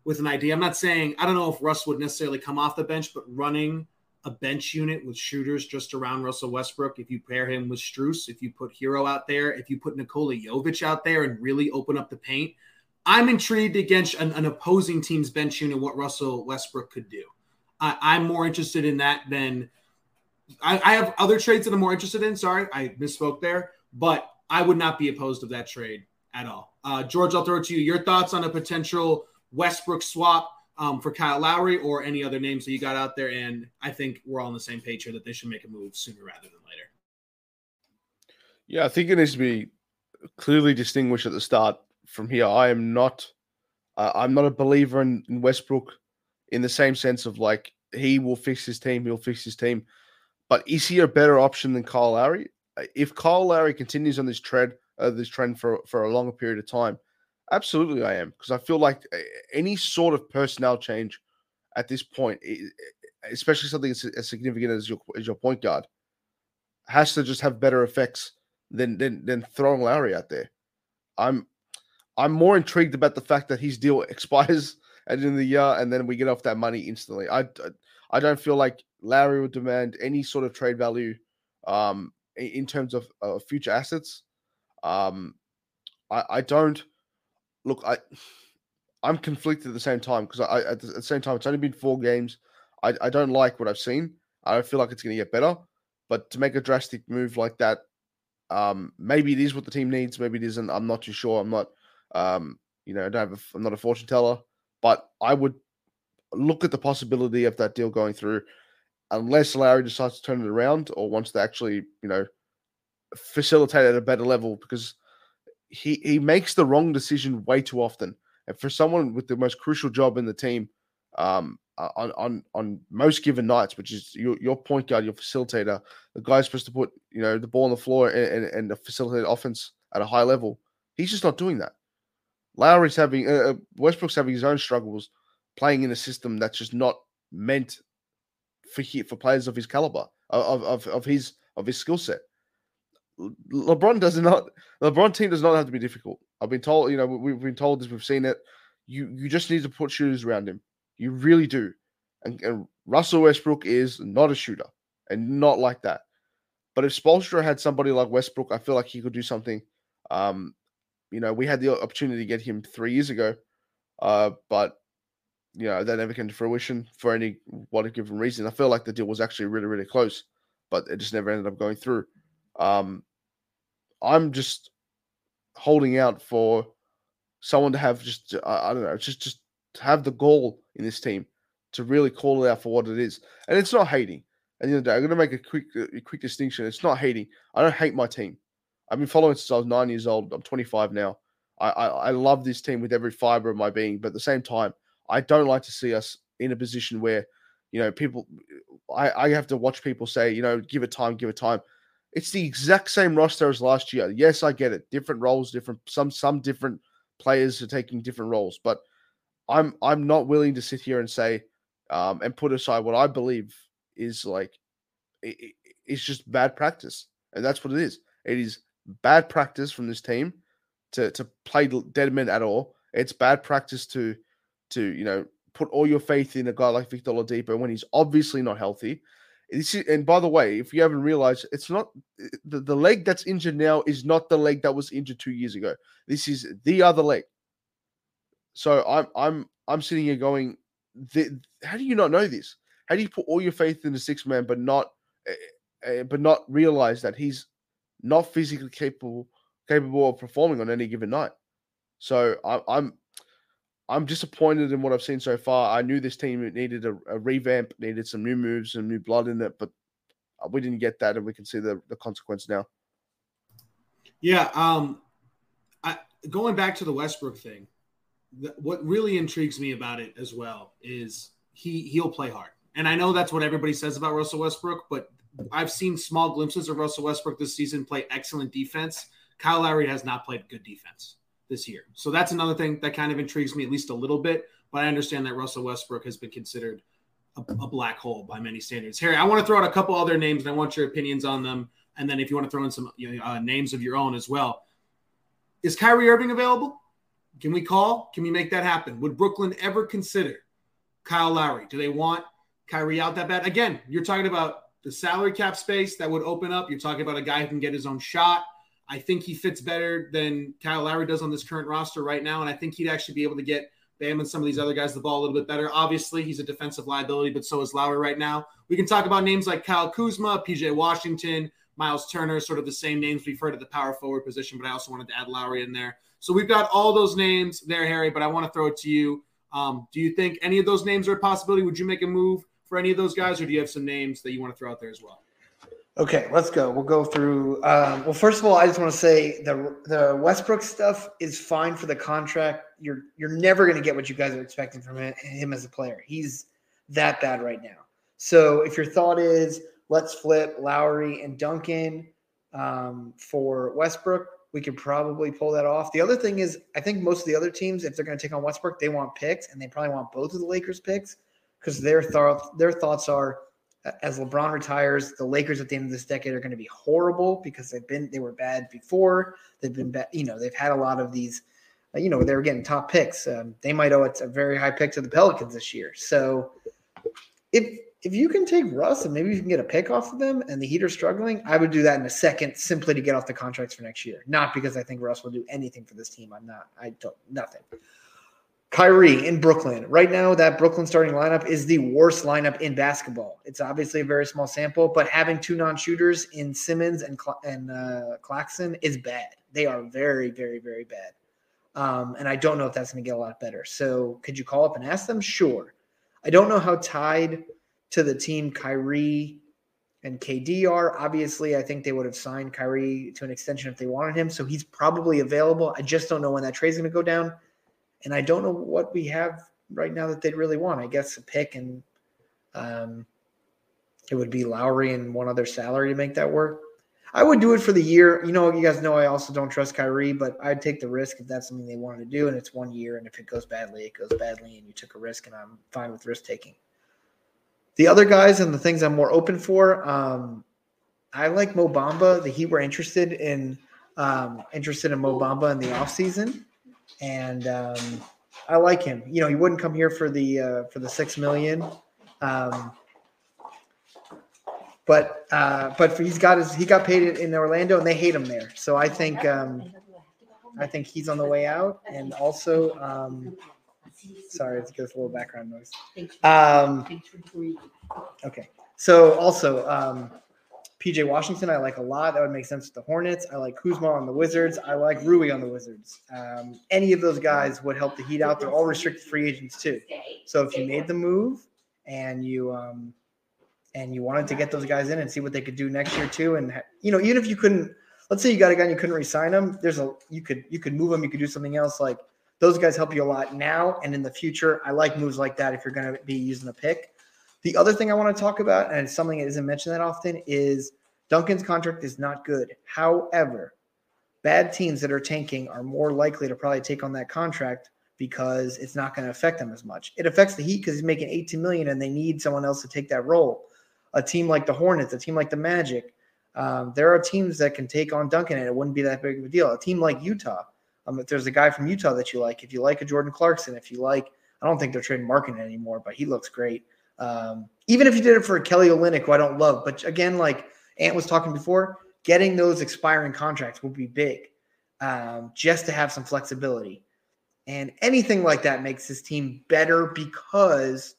with an idea. I'm not saying I don't know if Russ would necessarily come off the bench, but running a bench unit with shooters just around Russell Westbrook. If you pair him with Strus, if you put Herro out there, if you put Nikola Jovic out there and really open up the paint, I'm intrigued against an, an opposing team's bench unit what Russell Westbrook could do. I, am more interested in that than I, I, have other trades that I'm more interested in. Sorry, I misspoke there, but I would not be opposed to that trade at all. Uh, George, I'll throw it to you. Your thoughts on a potential Westbrook swap um, for Kyle Lowry or any other names that you got out there. And I think we're all on the same page here that they should make a move sooner rather than later. Yeah, I think it needs to be clearly distinguished at the start from here. I am not. Uh, I'm not a believer in, in Westbrook in the same sense of like he will fix his team. He'll fix his team. But is he a better option than Kyle Lowry? If Kyle Lowry continues on this trend, uh, this trend for for a longer period of time, absolutely I am because I feel like uh, any sort of personnel change at this point, especially something as, as significant as your as your point guard, has to just have better effects than than than throwing Lowry out there. I'm I'm more intrigued about the fact that his deal expires at the end of the year and then we get off that money instantly. I I don't feel like Lowry would demand any sort of trade value um, in terms of uh, future assets. Um, I, I don't look. I I'm conflicted at the same time because I at the same time it's only been four games. I, I don't like what I've seen. I don't feel like it's going to get better. But to make a drastic move like that, um, maybe it is what the team needs. Maybe it isn't. I'm not too sure. I'm not. Um, you know, I don't have. A, I'm not a fortune teller. But I would look at the possibility of that deal going through unless Lowry decides to turn it around or wants to actually, you know, facilitate at a better level because he he makes the wrong decision way too often. And for someone with the most crucial job in the team, um, on on on most given nights, which is your your point guard, your facilitator, the guy's supposed to put you know the ball on the floor and and, and facilitate offense at a high level. He's just not doing that. Lowry's having uh, uh Westbrook's having his own struggles playing in a system that's just not meant for he, for players of his caliber, of of of his of his skill set. LeBron does not. LeBron team does not have to be difficult. I've been told. You know, we've been told this. We've seen it. You you just need to put shooters around him. You really do. And, and Russell Westbrook is not a shooter, and not like that. But if Spoelstra had somebody like Westbrook, I feel like he could do something. Um, you know, we had the opportunity to get him three years ago, uh, but you know, that never came to fruition for any what a given reason. I feel like the deal was actually really, really close, but it just never ended up going through. Um, I'm just holding out for someone to have just I, I don't know, just just have the goal in this team to really call it out for what it is, and it's not hating. At the end of the day, I'm going to make a quick a quick distinction. It's not hating. I don't hate my team. I've been following since I was nine years old. I'm 25 now. I, I, I love this team with every fiber of my being, but at the same time, I don't like to see us in a position where, you know, people, I, I have to watch people say, you know, give it time, give it time. It's the exact same roster as last year. Yes, I get it. Different roles, different some some different players are taking different roles, but I'm I'm not willing to sit here and say um, and put aside what I believe is like it, it's just bad practice, and that's what it is. It is bad practice from this team to to play Dedmon at all. It's bad practice to to you know put all your faith in a guy like Victor Oladipo when he's obviously not healthy. And by the way, if you haven't realized, it's not the, the leg that's injured now is not the leg that was injured two years ago. This is the other leg. So I'm I'm I'm sitting here going, the, how do you not know this? How do you put all your faith in the six man, but not uh, but not realize that he's not physically capable capable of performing on any given night? So I, I'm I'm disappointed in what I've seen so far. I knew this team needed a, a, revamp, needed some new moves and new blood in it, but uh, we didn't get that, and we can see the, the consequence now. Yeah, um, I, going back to the Westbrook thing, the, what really intrigues me about it as well is he he'll play hard, and I know that's what everybody says about Russell Westbrook, but I've seen small glimpses of Russell Westbrook this season play excellent defense. Kyle Lowry has not played good defense this year. So that's another thing that kind of intrigues me at least a little bit. But I understand that Russell Westbrook has been considered a, a black hole by many standards. Harry, I want to throw out a couple other names and I want your opinions on them. And then if you want to throw in some you know, uh, names of your own as well. Is Kyrie Irving available? Can we call? Can we make that happen? Would Brooklyn ever consider Kyle Lowry? Do they want Kyrie out that bad? Again, you're talking about the salary cap space that would open up. You're talking about a guy who can get his own shot. I think he fits better than Kyle Lowry does on this current roster right now. And I think he'd actually be able to get Bam and some of these other guys the ball a little bit better. Obviously, he's a defensive liability, but so is Lowry right now. We can talk about names like Kyle Kuzma, PJ Washington, Miles Turner, sort of the same names we've heard at the power forward position, but I also wanted to add Lowry in there. So we've got all those names there, Harry, but I want to throw it to you. Um, do you think any of those names are a possibility? Would you make a move for any of those guys, or do you have some names that you want to throw out there as well? Okay, let's go. We'll go through. Um, well, first of all, I just want to say the the Westbrook stuff is fine for the contract. You're you're never going to get what you guys are expecting from him, as a player. He's that bad right now. So if your thought is let's flip Lowry and Duncan um, for Westbrook, we could probably pull that off. The other thing is, I think most of the other teams, if they're going to take on Westbrook, they want picks, and they probably want both of the Lakers picks because their thought their thoughts are as LeBron retires, the Lakers at the end of this decade are going to be horrible because they've been they were bad before. They've been bad, you know, they've had a lot of these, uh, you know, they were getting top picks. Um, they might owe it a very high pick to the Pelicans this year. So if if you can take Russ and maybe you can get a pick off of them and the Heat are struggling, I would do that in a second simply to get off the contracts for next year. Not because I think Russ will do anything for this team. I'm not. I don't nothing. Kyrie in Brooklyn. Right now, that Brooklyn starting lineup is the worst lineup in basketball. It's obviously a very small sample, but having two non-shooters in Simmons and and uh, Claxton is bad. They are very, very, very bad. Um, and I don't know if that's going to get a lot better. So, could you call up and ask them? Sure. I don't know how tied to the team Kyrie and KD are. Obviously, I think they would have signed Kyrie to an extension if they wanted him. So he's probably available. I just don't know when that trade's going to go down and I don't know what we have right now that they'd really want. I guess a pick and um, it would be Lowry and one other salary to make that work. I would do it for the year. You know, you guys know I also don't trust Kyrie, but I'd take the risk if that's something they wanted to do, and it's one year. And if it goes badly, it goes badly, and you took a risk, and I'm fine with risk taking. The other guys and the things I'm more open for, um, I like Mo Bamba. The Heat were interested in um, interested in Mo Bamba in the offseason and um, I like him. You know, he wouldn't come here for the uh, for the six million, um, but uh, but he's got his he got paid in Orlando, and they hate him there. So I think um, I think he's on the way out, and also. Um, sorry, it gets a little background noise. Um, okay. So also, um, PJ Washington, I like a lot. That would make sense with the Hornets. I like Kuzma on the Wizards. I like Rui on the Wizards. Um, any of those guys would help the Heat out. They're all restricted free agents too. So if you made the move and you um, and you wanted to get those guys in and see what they could do next year too, and you know, even if you couldn't, let's say you got a guy and you couldn't resign him, there's a you could you could move him, you could do something else. Like those guys help you a lot now and in the future. I like moves like that if you're going to be using a pick. The other thing I want to talk about, and something that isn't mentioned that often, is Duncan's contract is not good. However, bad teams that are tanking are more likely to probably take on that contract because it's not going to affect them as much. It affects the Heat because he's making 18 million and they need someone else to take that role. A team like the Hornets, a team like the Magic, um, there are teams that can take on Duncan and it wouldn't be that big of a deal. A team like Utah, um, if there's a guy from Utah that you like, if you like a Jordan Clarkson, if you like, I don't think they're trading Markkanen anymore, but he looks great. Um, even if you did it for Kelly Olynyk, who I don't love, but again, like Ant was talking before, getting those expiring contracts will be big um, just to have some flexibility. And anything like that makes this team better because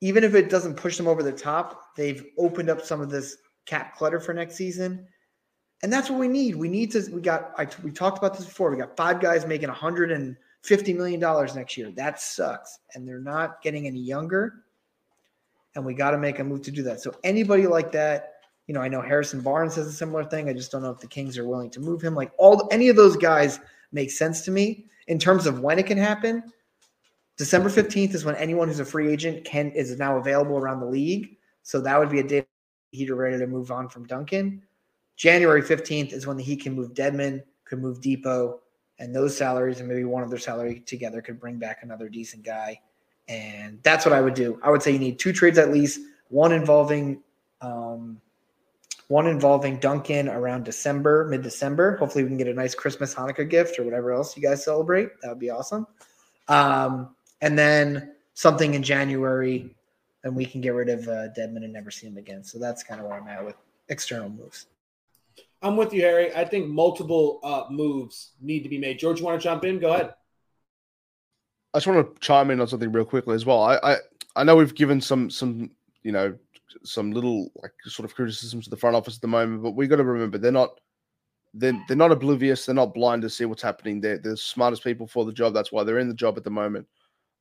even if it doesn't push them over the top, they've opened up some of this cap clutter for next season. And that's what we need. We need to, we got, I, we talked about this before. We got five guys making $150 million next year. That sucks. And they're not getting any younger. And we got to make a move to do that. So anybody like that, you know, I know Harrison Barnes has a similar thing. I just don't know if the Kings are willing to move him. Like all any of those guys make sense to me in terms of when it can happen. December 15th is when anyone who's a free agent can is now available around the league. So that would be a day Heat are ready to move on from Duncan. January 15th is when the Heat can move Dedmon, could move Dipo, and those salaries and maybe one of their salary together could bring back another decent guy. And that's what I would do. I would say you need two trades at least, one involving um, one involving Duncan around December, mid December. Hopefully, we can get a nice Christmas, Hanukkah gift or whatever else you guys celebrate. That would be awesome. Um, and then something in January, and we can get rid of uh, Dedmon and never see him again. So that's kind of where I'm at with external moves. I'm with you, Harry. I think multiple uh, moves need to be made. George, you want to jump in? Go ahead. I just want to chime in on something real quickly as well. I, I, I know we've given some some you know some little like sort of criticisms to the front office at the moment, but we got to remember they're not they're, they're not oblivious. They're not blind to see what's happening. They're, the smartest people for the job. That's why they're in the job at the moment.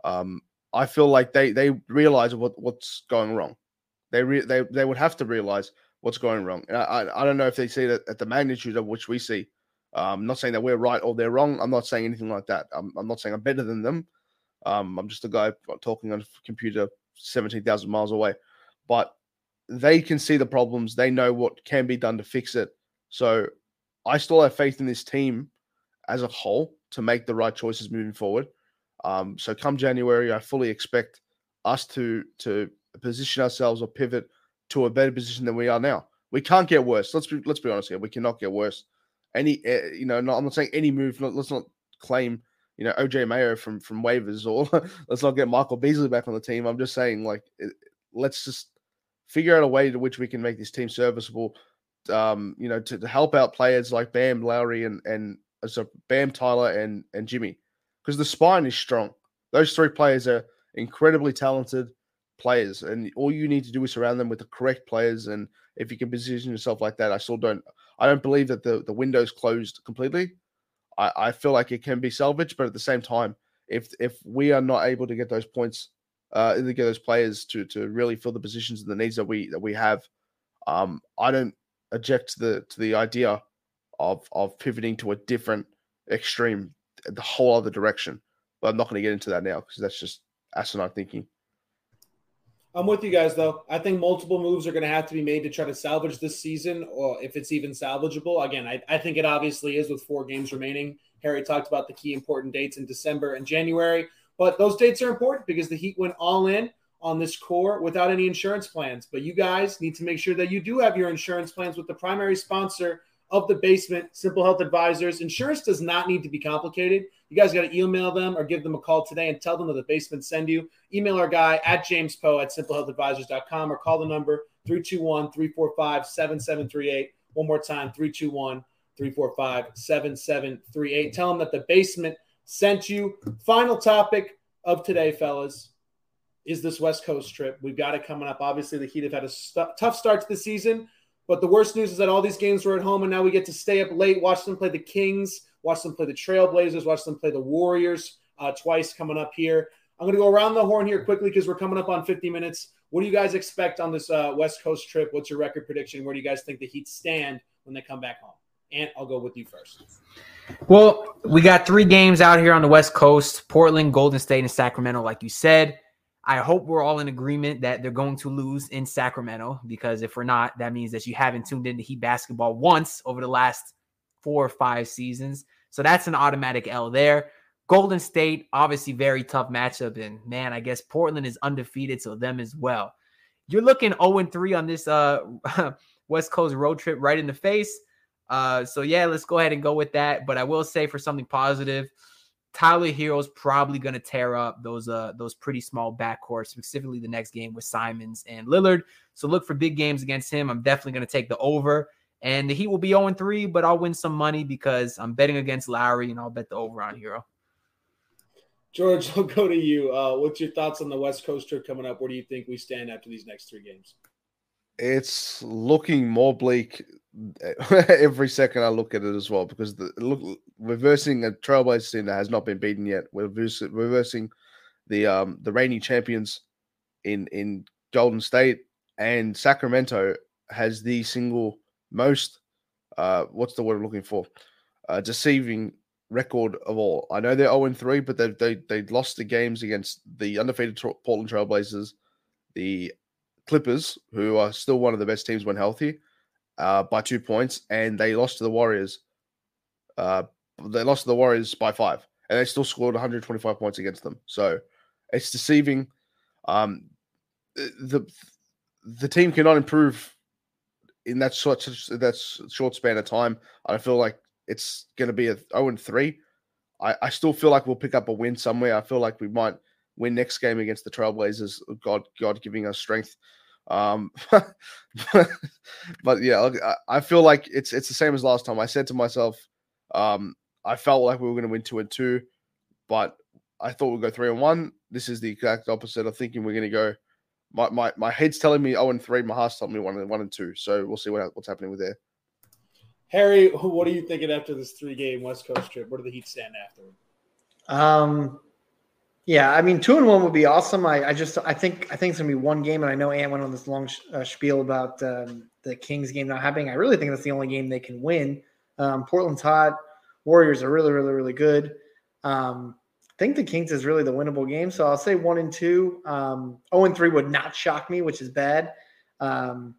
Um, I feel like they they realize what what's going wrong. They re- they they would have to realize what's going wrong. And I, I, I don't know if they see it at the magnitude of which we see. Um, I'm not saying that we're right or they're wrong. I'm not saying anything like that. I'm, I'm not saying I'm better than them. Um, I'm just a guy talking on a computer 17,000 miles away. But they can see the problems. They know what can be done to fix it. So I still have faith in this team as a whole to make the right choices moving forward. Um, so come January, I fully expect us to to position ourselves or pivot to a better position than we are now. We can't get worse. Let's be let's be honest here. We cannot get worse. Any uh, you know, not, I'm not saying any move. Not, let's not claim you know OJ Mayo from from waivers or let's not get Michael Beasley back on the team. I'm just saying like it, let's just figure out a way to which we can make this team serviceable. Um, you know, to, to help out players like Bam, Lowry, and and uh, so Bam, Tyler, and and Jimmy, because the spine is strong. Those three players are incredibly talented players, and all you need to do is surround them with the correct players. And if you can position yourself like that, I still don't. I don't believe that the the window's closed completely. I, I feel like it can be salvaged, but at the same time, if if we are not able to get those points, uh, to get those players to to really fill the positions and the needs that we that we have, um, I don't object to the to the idea of of pivoting to a different extreme, the whole other direction. But I'm not going to get into that now because that's just asinine thinking. I'm with you guys, though. I think multiple moves are going to have to be made to try to salvage this season, or if it's even salvageable. Again, I, I think it obviously is with four games remaining. Harry talked about the key important dates in December and January, but those dates are important because the Heat went all in on this core without any insurance plans. But you guys need to make sure that you do have your insurance plans with the primary sponsor of the basement, Simple Health Advisors. Insurance does not need to be complicated. You guys got to email them or give them a call today and tell them that the basement send you. Email our guy at James Pough at simplehealthadvisors.com or call the number 321 345 7738. One more time 321 345 7738. Tell them that the basement sent you. Final topic of today, fellas, is this West Coast trip. We've got it coming up. Obviously, the Heat have had a st- tough start to the season. But the worst news is that all these games were at home, and now we get to stay up late, watch them play the Kings, watch them play the Trailblazers, watch them play the Warriors uh, twice coming up here. I'm going to go around the horn here quickly because we're coming up on 50 minutes. What do you guys expect on this uh, West Coast trip? What's your record prediction? Where do you guys think the Heat stand when they come back home? And I'll go with you first. Well, we got three games out here on the West Coast Portland, Golden State, and Sacramento, like you said. I hope we're all in agreement that they're going to lose in Sacramento because if we're not, that means that you haven't tuned into Heat basketball once over the last four or five seasons. So that's an automatic L there. Golden State, obviously, very tough matchup. And man, I guess Portland is undefeated, so them as well. You're looking 0 3 on this uh, West Coast road trip right in the face. Uh, so yeah, let's go ahead and go with that. But I will say for something positive, Tyler Herro's probably going to tear up those uh those pretty small backcourts, specifically the next game with Simons and Lillard. So look for big games against him. I'm definitely going to take the over. And the Heat will be 0 3, but I'll win some money because I'm betting against Lowry and I'll bet the over on Herro. George, I'll go to you. Uh, what's your thoughts on the West Coast trip coming up? Where do you think we stand after these next three games? It's looking more bleak every second I look at it as well because the look reversing a Trailblazers team that has not been beaten yet. We're reversing the um the reigning champions in in Golden State and Sacramento has the single most uh what's the word I'm looking for uh deceiving record of all. I know they're 0 3, but they they they lost the games against the undefeated Portland Trailblazers, the Clippers, who are still one of the best teams when healthy, uh, by two points, and they lost to the Warriors. Uh, they lost to the Warriors by five, and they still scored 125 points against them. So it's deceiving. Um, the the team cannot improve in that short that short span of time. I feel like it's going to be a 0 and 3. I, I still feel like we'll pick up a win somewhere. I feel like we might win next game against the Trailblazers. God, God giving us strength. Um, but yeah, I feel like it's it's the same as last time. I said to myself, um, I felt like we were going to win two and two, but I thought we'd go three and one. This is the exact opposite. I'm thinking we're going to go. My, my my head's telling me oh and three. My heart's telling me one and one and two. So we'll see what what's happening with there. Harry, what are you thinking after this three game West Coast trip? Where do the Heat stand after? Um, Yeah, I mean, two and one would be awesome. I, I just, I think, I think it's gonna be one game, and I know Ant went on this long sh- uh, spiel about um, the Kings game not happening. I really think that's the only game they can win. Um, Portland's hot. Warriors are really, really, really good. Um, I think the Kings is really the winnable game, so I'll say one and two. Um, oh and three would not shock me, which is bad. Um,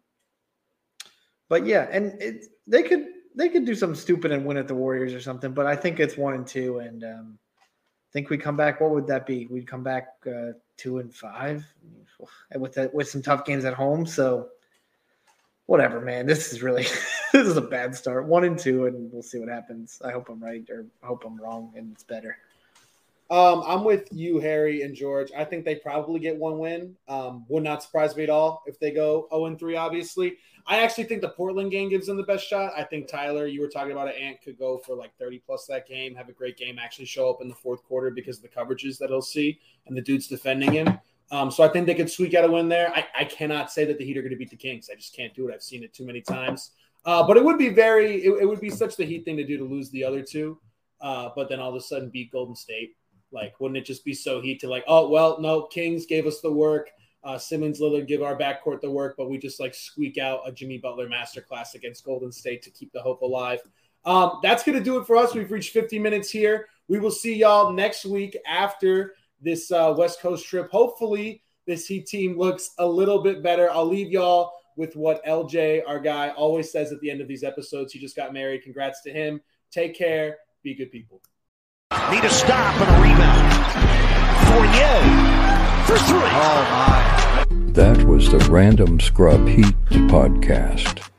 but yeah, and it, they could they could do something stupid and win at the Warriors or something. But I think it's one and two, and um, I think we come back. What would that be? We'd come back uh, two and five with that with some tough games at home. So whatever, man. This is really this is a bad start. One and two, and we'll see what happens. I hope I'm right, or hope I'm wrong, and it's better. Um, I'm with you, Harry and George. I think they probably get one win. Um, would not surprise me at all if they go 0 and 3, obviously. I actually think the Portland game gives them the best shot. I think Tyler, you were talking about it, Ant could go for like 30 plus that game, have a great game, actually show up in the fourth quarter because of the coverages that he'll see and the dudes defending him. Um, so I think they could squeak out a win there. I, I cannot say that the Heat are going to beat the Kings. I just can't do it. I've seen it too many times. Uh, but it would be very, it, it, would be such the Heat thing to do to lose the other two, uh, but then all of a sudden beat Golden State. Like, wouldn't it just be so Heat to like, oh well, no, Kings gave us the work. Uh, Simons, Lillard give our backcourt the work, but we just like squeak out a Jimmy Butler masterclass against Golden State to keep the hope alive. Um, that's going to do it for us. We've reached 50 minutes here. We will see y'all next week after this uh, West Coast trip. Hopefully, this Heat team looks a little bit better. I'll leave y'all with what LJ, our guy, always says at the end of these episodes. He just got married. Congrats to him. Take care. Be good people. Need a stop and a rebound. Fournier for three. Oh, my. That was the Random Scrub Heat podcast.